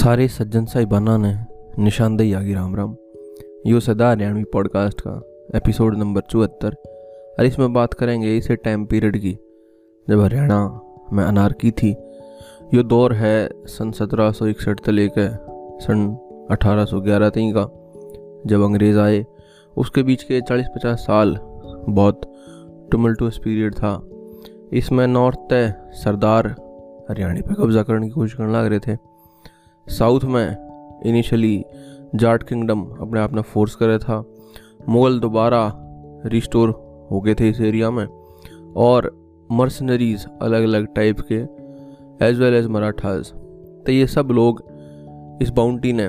सारे सज्जन साहिबाना ने निशानदेही आगी राम राम। यो सदा हरियाणवी पॉडकास्ट का एपिसोड नंबर चौहत्तर। और इसमें बात करेंगे इसे टाइम पीरियड की, जब हरियाणा में अनारकी थी। यो दौर है सन सत्रह सौ इकसठ से लेकर सन अठारह सौ ग्यारह तक का। जब अंग्रेज़ आए, उसके बीच के चालीस पचास साल बहुत टुमल्टुअस पीरियड था। इसमें नॉर्थ तय सरदार हरियाणा पर कब्जा करने की कोशिश करने लग रहे थे। साउथ में इनिशियली जाट किंगडम अपने आप में फोर्स करे था। मुगल दोबारा रिस्टोर हो गए थे इस एरिया में। और मर्सनरीज अलग अलग टाइप के एज वेल एज मराठाज तो ये सब लोग इस बाउंटी ने,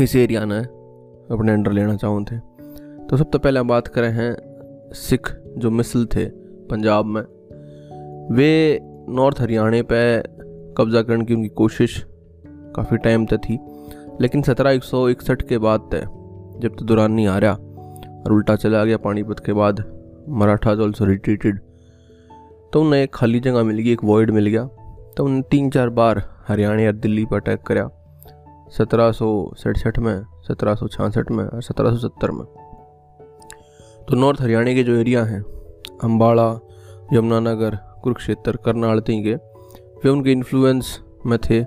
इस एरिया ने अपने अंडर लेना चाहूँ थे। तो सब तो पहले हम बात करें हैं, सिख जो मिसल थे पंजाब में, वे नॉर्थ हरियाणा पे कब्जा करने की उनकी कोशिश काफ़ी टाइम तक थी, लेकिन सत्रह एक सौ इकसठ के बाद तय, जब तो दौरान नहीं आ रहा, और उल्टा चला गया पानीपत के बाद मराठाज ऑल्सो रिट्रीटेड तो उन्हें एक खाली जगह मिल गई, एक वॉइड मिल गया। तो उन्हें तीन चार बार हरियाणा और दिल्ली पर अटैक कराया सत्रह सौ सड़सठ में, सत्रह सौ छियासठ में, और सत्रह सौ सत्तर में। तो नॉर्थ हरियाणा के जो एरिया हैं अम्बाड़ा यमुनानगर, कुरुक्षेत्र, करनाल के वे उनके इन्फ्लुएंस में थे।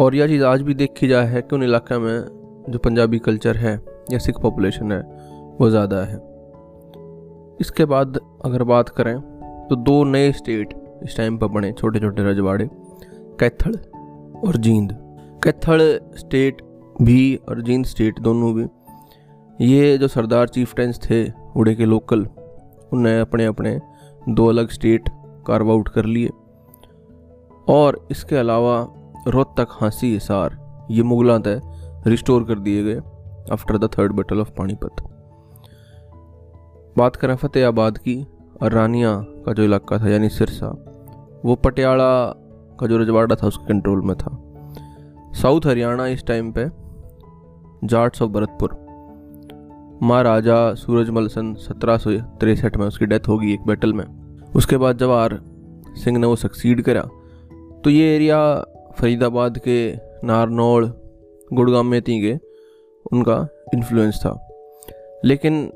और यह चीज़ आज भी देखी जाए है कि उन इलाके में जो पंजाबी कल्चर है या सिख पॉपुलेशन है, वो ज़्यादा है। इसके बाद अगर बात करें तो दो नए स्टेट इस टाइम पर बने छोटे छोटे रजवाड़े कैथड़ और जींद। कैथड़ स्टेट भी और जींद स्टेट दोनों भी, ये जो सरदार चीफ टेंस थे, उड़े के लोकल, उन्हें अपने अपने दो अलग स्टेट कार्व आउट कर लिए। और इसके अलावा रोहतक हाँसी हिसार ये मुगलों तय रिस्टोर कर दिए गए after the third battle of Panipat. बात करें फतेहाबाद की और रानिया का जो इलाका था, यानी सिरसा, वो पटियाला का जो रजवाड़ा था, उसके कंट्रोल में था। साउथ हरियाणा इस टाइम पे जाट्स ऑफ़ भरतपुर। महाराजा सूरजमल सन सत्रह में उसकी डेथ होगी एक बैटल में। उसके बाद जवाहर सिंह ने वो सक्सीड करा। तो ये एरिया फरीदाबाद के नारनौल, गुड़गांव में थी के उनका इन्फ्लुएंस था। लेकिन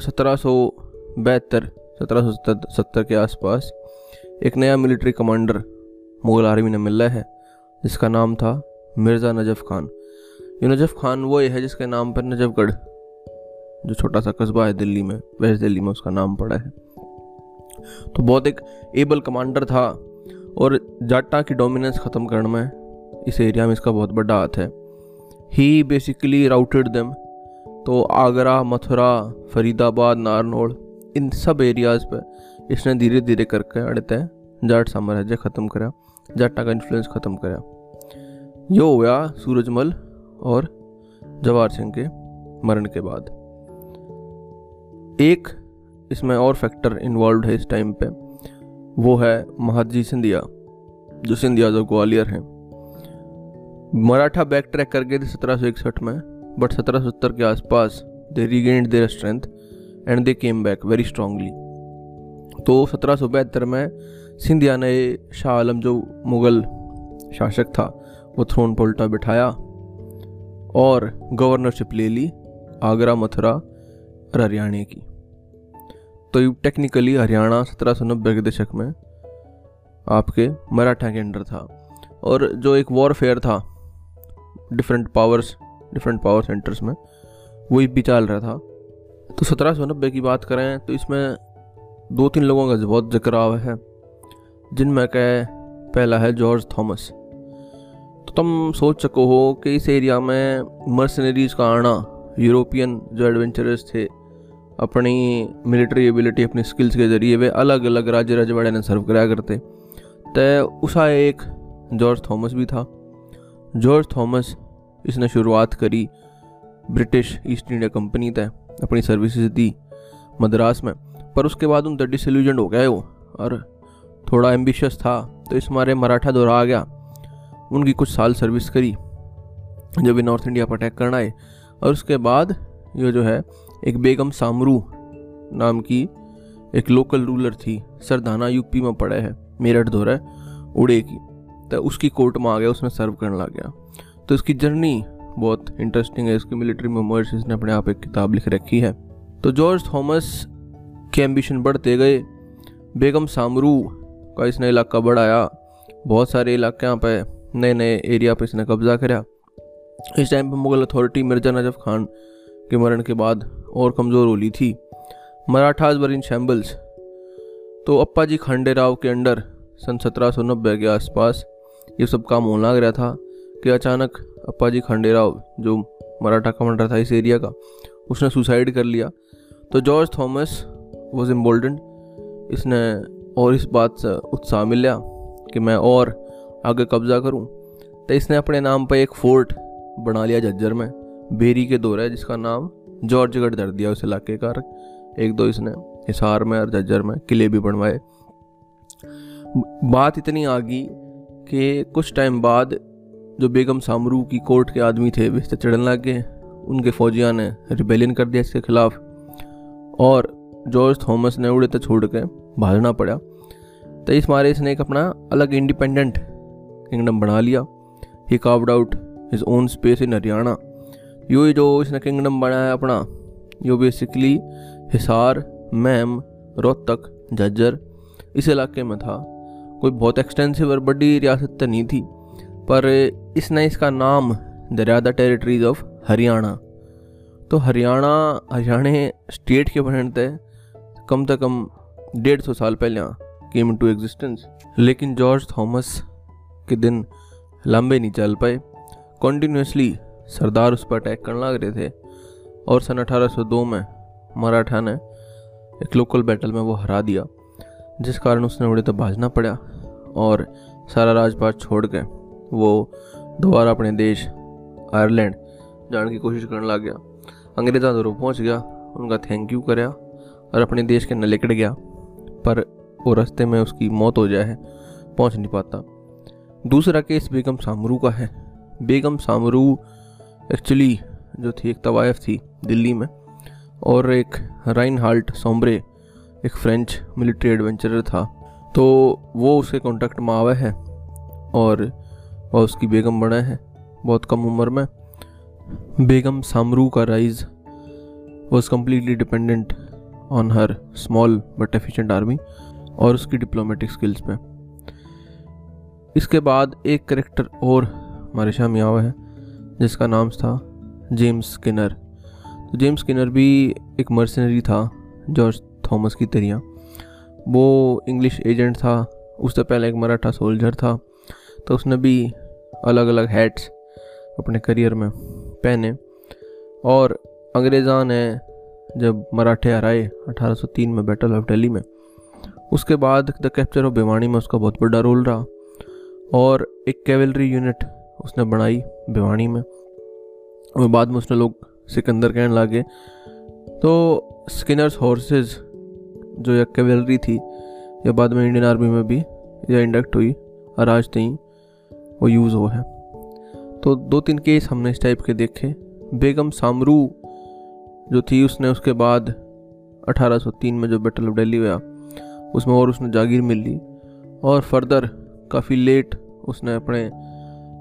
सत्रह सौ बहत्तर, सत्रह सौ सत्तर के आसपास एक नया मिलिट्री कमांडर मुग़ल आर्मी ने मिला है, जिसका नाम था मिर्ज़ा नजफ़ खान। ये नजफ़ खान वो है जिसके नाम पर नजफगढ़, जो छोटा सा कस्बा है दिल्ली में, वेस्ट दिल्ली में उसका नाम पड़ा है। तो बहुत एक एबल कमांडर था और जाटा की डोमिनेंस ख़त्म करने में इस एरिया में इसका बहुत बड़ा हाथ है। ही बेसिकली राउटेड दम तो आगरा, मथुरा, फरीदाबाद, नारनौल, इन सब एरियाज़ पे इसने धीरे धीरे करके अड़ते जाट साम्राज्य ख़त्म करा, जाटा का इन्फ्लुएंस ख़त्म करा। यो हो गया सूरजमल और जवाहर सिंह के मरण के बाद। एक इसमें और फैक्टर इन्वॉल्व है इस टाइम पे। वो है महादजी सिंधिया, जो सिंधिया जो ग्वालियर हैं। मराठा बैक ट्रैक कर गए थे सत्रह सौ इकसठ में बट सत्रह सौ सत्तर के आसपास they regained their strength and they came back very strongly तो सत्रह सौ बहत्तर में सिंधिया ने शाह आलम, जो मुग़ल शासक था, वो थ्रोन पर उल्टा बिठाया और गवर्नरशिप ले ली आगरा, मथुरा और हरियाणा की। तो टेक्निकली हरियाणा सत्रह सौ नब्बे के दशक में आपके मराठा के अंडर था। और जो एक वॉरफेयर था different powers different power centers में, वही भी चल रहा था। तो सत्रह सौ नब्बे की बात करें तो इसमें दो तीन लोगों का बहुत ज़िक्र आवा है, जिनमें कह पहला है जॉर्ज थॉमस तो तुम सोच सको हो कि इस एरिया में मर्सनरीज का आना यूरोपियन जो एडवेंचरर्स थे अपनी मिलिट्री एबिलिटी अपनी स्किल्स के ज़रिए वे अलग अलग राज्य रजवाड़े ने सर्व कराया करते। तो उसा एक जॉर्ज थॉमस भी था। जॉर्ज थॉमस इसने शुरुआत करी ब्रिटिश ईस्ट इंडिया कंपनी तय अपनी सर्विसेज़ दी मद्रास में। पर उसके बाद उन डिसल्यूजन हो गए वो, और थोड़ा एम्बिशियस था तो इस मारे मराठा दौरा आ गया। उनकी कुछ साल सर्विस करी, जब ये नॉर्थ इंडिया पर अटैक करना है और उसके बाद ये जो है एक बेगम सामरू नाम की एक लोकल रूलर थी। सरदाना यूपी में पड़े है। मेरठ धोरा उड़े की। तो उसकी कोर्ट में आ गया उसमें सर्व करने लग गया। तो इसकी जर्नी बहुत इंटरेस्टिंग है। इसकी मिलिट्री मेमोर्स इसने अपने आप एक किताब लिख रखी है। तो जॉर्ज थॉमस के एम्बिशन बढ़ते गए। बेगम सामरू का इसने इलाका बढ़ाया। बहुत सारे इलाके यहाँ पे नए नए एरिया पे इसने कब्जा कराया इस टाइम पे मुगल अथॉरिटी मिर्ज़ा नजफ खान के मरण के बाद और कमज़ोर हो ली थी मराठाज वर इन शैम्बल्स तो अप्पा जी खांडे राव के अंडर सन सत्रह सौ नब्बे के आसपास ये सब काम होने लग रहा था कि अचानक अप्पा जी खांडे राव जो मराठा कमांडर था इस एरिया का, उसने सुसाइड कर लिया। तो जॉर्ज थॉमस वॉज़ इम्बोल्डन इसने और इस बात से उत्साह मिला कि मैं और आगे कब्ज़ा करूँ। तो इसने अपने नाम पर एक फोर्ट बना लिया झज्जर में। बेरी के दौर है, जिसका नाम जॉर्जगढ़ धर दिया, उस इलाके का एक दो इसने हिसार में और झज्जर में किले भी बनवाए। बात इतनी आ गई कि कुछ टाइम बाद जो बेगम सामरू की कोर्ट के आदमी थे, वे चढ़ने लग उनके फौजिया ने रिबेलियन कर दिया इसके खिलाफ। और जॉर्ज थॉमस ने उड़े तो छोड़ के भागना पड़ा। तो इस मारे इसने एक अपना अलग इंडिपेंडेंट किंगडम बना लिया। He carved out his own space in Haryana यो जो इसने किंगडम बनाया अपना, यो बेसिकली हिसार, मैम, रोहतक झज्जर इस इलाके में था। कोई बहुत एक्सटेंसिव और बड़ी रियासत तो नहीं थी, पर इसने इसका नाम दरियादा टेरिटरीज ऑफ़ हरियाणा। तो हरियाणा हरियाणा स्टेट के बनने थे, कम से कम डेढ़ सौ साल पहले केम टू एग्जिस्टेंस लेकिन जॉर्ज थॉमस के दिन लंबे नहीं चल पाए। कॉन्टीन्यूसली सरदार उस पर अटैक करने लग रहे थे और सन 1802 में मराठा ने एक लोकल बैटल में वो हरा दिया, जिस कारण उसने उड़े तो भाजना पड़ा और सारा राजपाट छोड़ के वो दोबारा अपने देश आयरलैंड जाने की कोशिश करने लग गया। अंग्रेज़ा दूर पहुँच गया, उनका थैंक यू कराया और अपने देश के न लिकट गया, पर वो रास्ते में उसकी मौत हो जाए, पहुँच नहीं पाता। दूसरा केस बेगम सामरू का है। बेगम सामरू एक्चुअली जो थी, एक तवायफ थी दिल्ली में, और एक राइन हाल्ट सोम्ब्रे, एक फ्रेंच मिलिट्री एडवेंचरर था। तो वो उसके कॉन्टेक्ट में आवा है, और वह उसकी बेगम बना है, बहुत कम उम्र में। बेगम सामरू का rise was completely dependent on her small but efficient army और उसकी डिप्लोमेटिक स्किल्स पे। इसके बाद एक करेक्टर और हमारे सामने आवा है जिसका नाम था जेम्स स्किनर। तो जेम्स स्किनर भी एक मर्सनरी था, जॉर्ज थॉमस की तरह। वो इंग्लिश एजेंट था, उससे पहले एक मराठा सोल्जर था तो उसने भी अलग अलग हैट्स अपने करियर में पहने। और अंग्रेज़ा ने जब मराठे हराए 1803 में बैटल ऑफ़ दिल्ली में। उसके बाद द कैप्चर ऑफ़ भिवानी में उसका बहुत बड़ा रोल रहा। और एक कैवलरी यूनिट उसने बनाई भिवानी में। और बाद में उसने लोग सिकंदर कहने लगे। तो स्किनर्स हॉर्सेस जो एक कैवलरी थी या बाद में इंडियन आर्मी में भी या इंडक्ट हुई और आज तई वो यूज़ हो है। तो दो तीन केस हमने इस टाइप के देखे। बेगम सामरू जो थी, उसने उसके बाद 1803 में जो बैटल ऑफ़ दिल्ली हुआ, उसमें और उसने जागीर मिल ली। और फर्दर काफ़ी लेट उसने अपने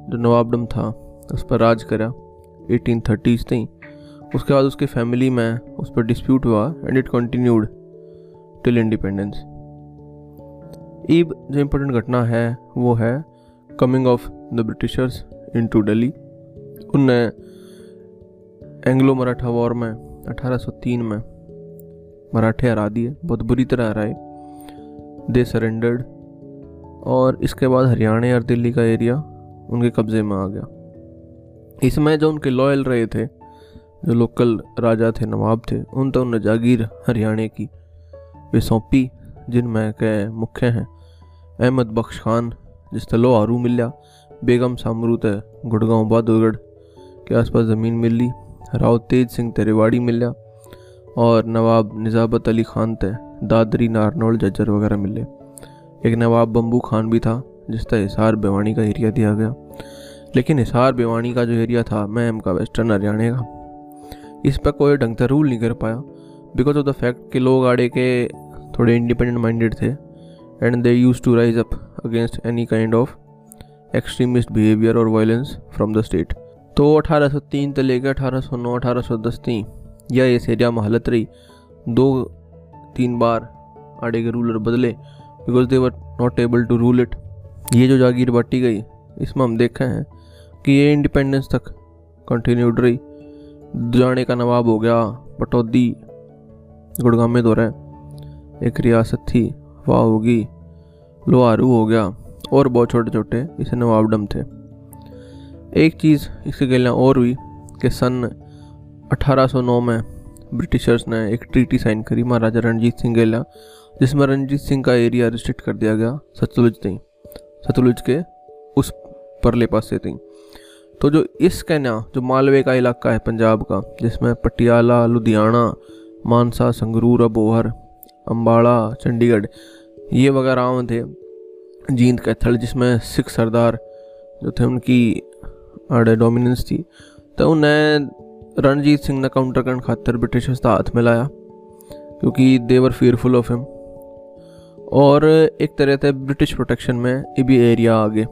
जो नवाबडम था, उस पर राज करा एटीन थर्टीज थी। उसके बाद उसके फैमिली में उस पर डिस्प्यूट हुआ and it continued till independence ईब जो इम्पोर्टेंट घटना है, वो है coming of the Britishers into Delhi उनने एंग्लो मराठा वॉर में 1803 में मराठे हरा दिए, बहुत बुरी तरह हराए। दे सरेंडर्ड और इसके बाद हरियाणा और दिल्ली का एरिया उनके कब्ज़े में आ गया। इसमें जो उनके लॉयल रहे थे, जो लोकल राजा थे, नवाब थे, उन तो उन्हें जागीर हरियाणा की। वे सौंपी जिनमें के मुख्य हैं। अहमद बख्श खान जिस लो आरू मिल्या बेगम सामरू है गुड़गांव बहादुरगढ़ के आसपास ज़मीन मिली, राव तेज सिंह तेरेवाड़ी मिल्या और नवाब निज़ाबत अली खान थे दादरी नारनौल, जज्जर वगैरह मिले। एक नवाब बम्बू खान भी था जिसका हिसार भिवानी का एरिया दिया गया। लेकिन हिसार भिवानी का जो एरिया था मैम का वेस्टर्न हरियाणा का। इस पर कोई ढंग से रूल नहीं कर पाया। बिकॉज़ ऑफ़ द फैक्ट कि लोग आड़े के थोड़े इंडिपेंडेंट माइंडेड थे and they use to rise up against any kind of extremist behaviour और वायलेंस फ्रॉम द स्टेट तो 1803 से लेकर 1809 1810 थी यह इस एरिया में हालत रही। दो, तीन बार आड़े के रूलर बदले because they were not able to rule it ये जो जागीर बांटी गई, इसमें हम देखे हैं कि ये इंडिपेंडेंस तक कंटिन्यूड रही। जाने का नवाब हो गया, पटौदी, गुड़गांव में दौरा एक रियासत थी, वाह होगी, लोहारू हो गया, और बहुत छोटे छोटे इसे नवाबडम थे। एक चीज़ इसके गलियाँ और हुई कि सन 1809 में ब्रिटिशर्स ने एक ट्रीटी साइन करी महाराजा रणजीत सिंह गेला जिसमें रणजीत सिंह का एरिया रिस्ट्रिक्ट कर दिया गया सतलुज थी सतलुज के उस परले पास से थी। तो जो इस कहना जो मालवे का इलाका है पंजाब का, जिसमें पटियाला, लुधियाना, मानसा, संगरूर अबोहर अम्बाड़ा चंडीगढ़, ये वगैरह थे, जींद कैथल जिसमें सिख सरदार जो थे उनकी डोमिनेंस थी तो उन्हें रणजीत सिंह ने काउंटर करने खातर ब्रिटिशर्स का हाथ मिलाया क्योंकि देवर फेयरफुल ऑफ़ हिम और एक तरह से ब्रिटिश प्रोटेक्शन में ये भी एरिया आ गए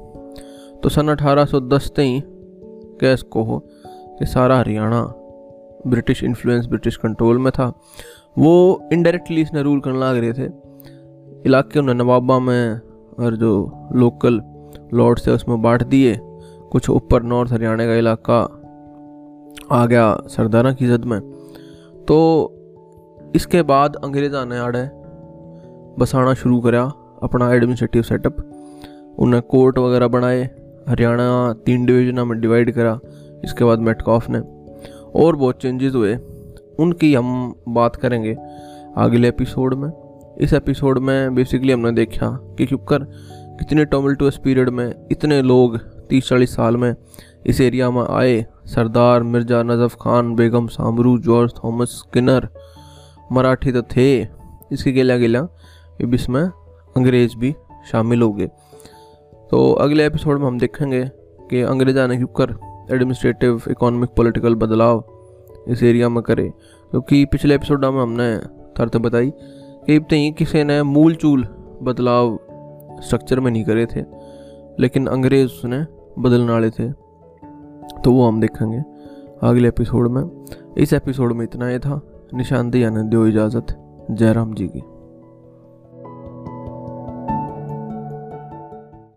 तो सन 1810 तई कैस को हो कि सारा Haryana British influence British control में था। वो इनडायरेक्टली इसने रूल करने लग रहे थे। इलाके उन्हें नवाबा में और जो लोकल लॉर्ड्स है उसमें बांट दिए। कुछ ऊपर नॉर्थ हरियाणा का इलाका आ गया सरदारा की जद में। तो इसके बाद अंग्रेजा ने आड़े बसाना शुरू करा, अपना एडमिनिस्ट्रेटिव सेटअप उन्हें कोर्ट वगैरह बनाए, हरियाणा तीन डिवीजनों में डिवाइड करा, इसके बाद मेटकॉफ ने। और बहुत चेंजेस हुए। उनकी हम बात करेंगे अगले एपिसोड में। इस एपिसोड में बेसिकली हमने देखा कि क्योंकर कितने टोमल्टोस पीरियड में, इतने लोग तीस चालीस साल में इस एरिया में आए। Sardar Mirza Najaf Khan, Begum Samru, George Thomas, Skinner, Marathi तो थे। इसके गिला गिला इसमें अंग्रेज़ भी शामिल हो गए। तो अगले एपिसोड में हम देखेंगे कि अंग्रेजा ने क्यों कर एडमिनिस्ट्रेटिव इकोनॉमिक पॉलिटिकल बदलाव इस एरिया में करे। क्योंकि तो पिछले एपिसोड में हमने तरत बताई कि अब इतने किसी ने मूल चूल बदलाव स्ट्रक्चर में नहीं करे थे, लेकिन अंग्रेज़ उसने बदलने वाले थे। तो वो हम देखेंगे अगले एपिसोड में। इस एपिसोड में इतना ही था। निशानदेही आने दो इजाज़त। जयराम जी की।